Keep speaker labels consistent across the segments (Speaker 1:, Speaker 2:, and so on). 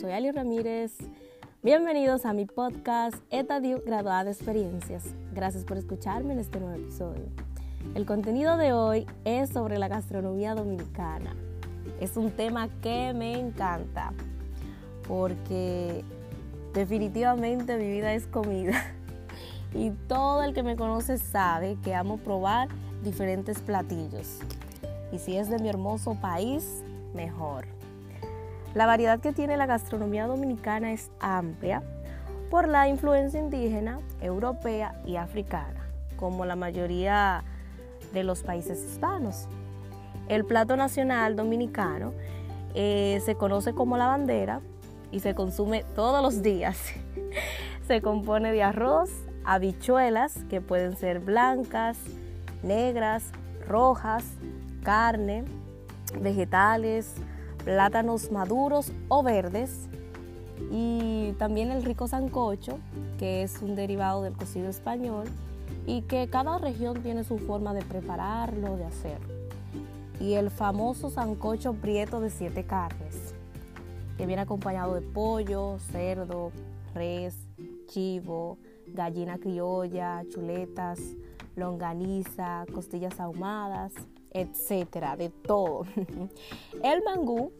Speaker 1: soy Ali Ramírez. Bienvenidos a mi podcast Etadio Graduada de Experiencias. Gracias por escucharme en este nuevo episodio. El contenido de hoy es sobre la gastronomía dominicana. Es un tema que me encanta porque definitivamente mi vida es comida. Y todo el que me conoce sabe que amo probar diferentes platillos. Y si es de mi hermoso país, mejor. La variedad que tiene la gastronomía dominicana es amplia por la influencia indígena, europea y africana, como la mayoría de los países hispanos. El plato nacional dominicano eh, se conoce como la bandera y se consume todos los días. se compone de arroz, habichuelas que pueden ser blancas, negras, rojas, carne, vegetales, plátanos maduros o verdes y también el rico sancocho, que es un derivado del cocido español y que cada región tiene su forma de prepararlo, de hacerlo. Y el famoso sancocho prieto de siete carnes, que viene acompañado de pollo, cerdo, res, chivo, gallina criolla, chuletas, longaniza, costillas ahumadas, etcétera, de todo. El mangú,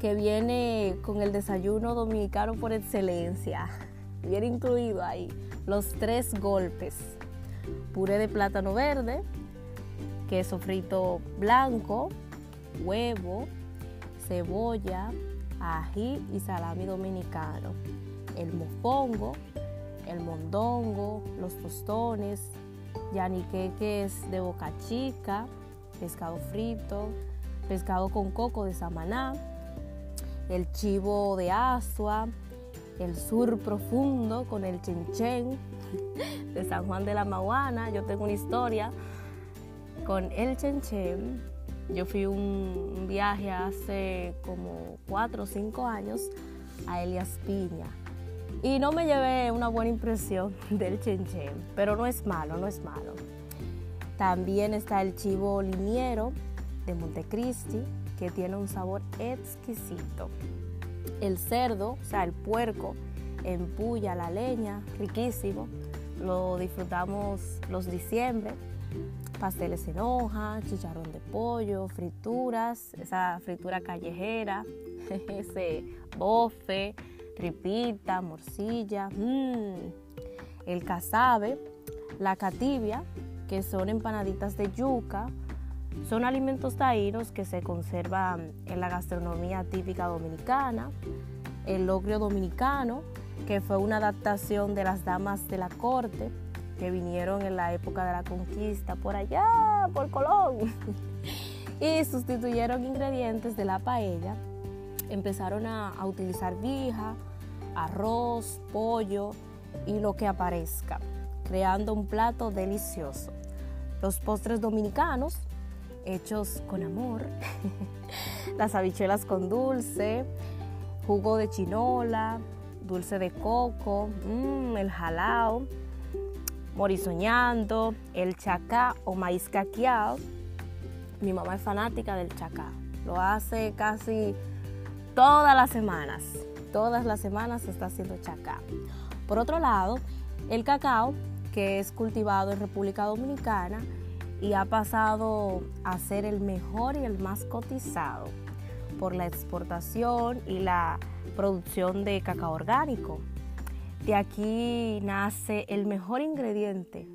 Speaker 1: que viene con el desayuno dominicano por excelencia, viene incluido ahí los tres golpes. Puré de plátano verde, queso frito blanco, huevo, cebolla, ají y salami dominicano. El mofongo, el mondongo, los tostones, yaniqueques de boca chica, pescado frito, pescado con coco de Samaná, el chivo de Asua, el sur profundo con el chenchen de San Juan de la Maguana. Yo tengo una historia con el chenchen. Yo fui un viaje hace como cuatro o cinco años a Elias Piña y no me llevé una buena impresión del chenchen, pero no es malo, no es malo. También está el chivo liniero de Montecristi, que tiene un sabor exquisito. El cerdo, o sea, el puerco, en puya la leña, riquísimo. Lo disfrutamos los diciembre. Pasteles en hoja, chicharrón de pollo, frituras, esa fritura callejera, ese bofe, tripita, morcilla, mmm, el casabe, la catibia, que son empanaditas de yuca, son alimentos taínos que se conservan en la gastronomía típica dominicana, el logrio dominicano, que fue una adaptación de las damas de la corte que vinieron en la época de la conquista por allá, por Colón, y sustituyeron ingredientes de la paella empezaron a, utilizar vija, arroz, pollo y lo que aparezca, creando un plato delicioso. Los postres dominicanos, hechos con amor, las habichuelas con dulce, jugo de chinola, dulce de coco, mm, el jalao, morisoñando, el chacá o maíz caqueado. Mi mamá es fanática del chacá, lo hace casi todas las semanas. Todas las semanas se está haciendo chacá. Por otro lado, el cacao, que es cultivado en República Dominicana y ha pasado a ser el mejor y el más cotizado por la exportación y la producción de cacao orgánico. De aquí nace el mejor ingrediente,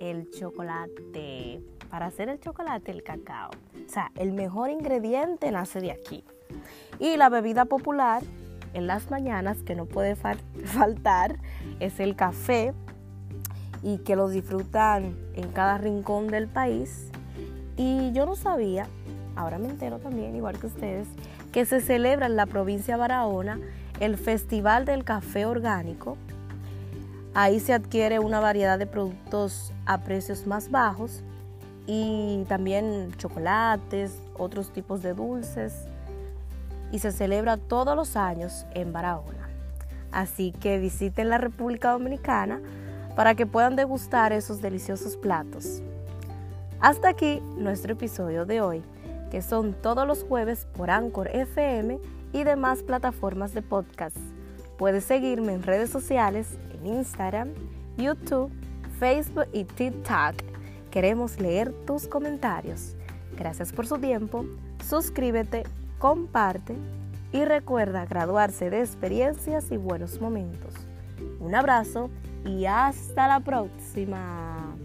Speaker 1: el chocolate. Para hacer el chocolate, el cacao. O sea, el mejor ingrediente nace de aquí. Y la bebida popular en las mañanas que no puede faltar es el café y que lo disfrutan en cada rincón del país. Y yo no sabía, ahora me entero también, igual que ustedes, que se celebra en la provincia de Barahona el Festival del Café Orgánico. Ahí se adquiere una variedad de productos a precios más bajos y también chocolates, otros tipos de dulces y se celebra todos los años en Barahona. Así que visiten la República Dominicana para que puedan degustar esos deliciosos platos. Hasta aquí nuestro episodio de hoy, que son todos los jueves por Anchor FM y demás plataformas de podcast. Puedes seguirme en redes sociales, en Instagram, YouTube, Facebook y TikTok. Queremos leer tus comentarios. Gracias por su tiempo. Suscríbete, comparte y recuerda graduarse de experiencias y buenos momentos. Un abrazo y hasta la próxima.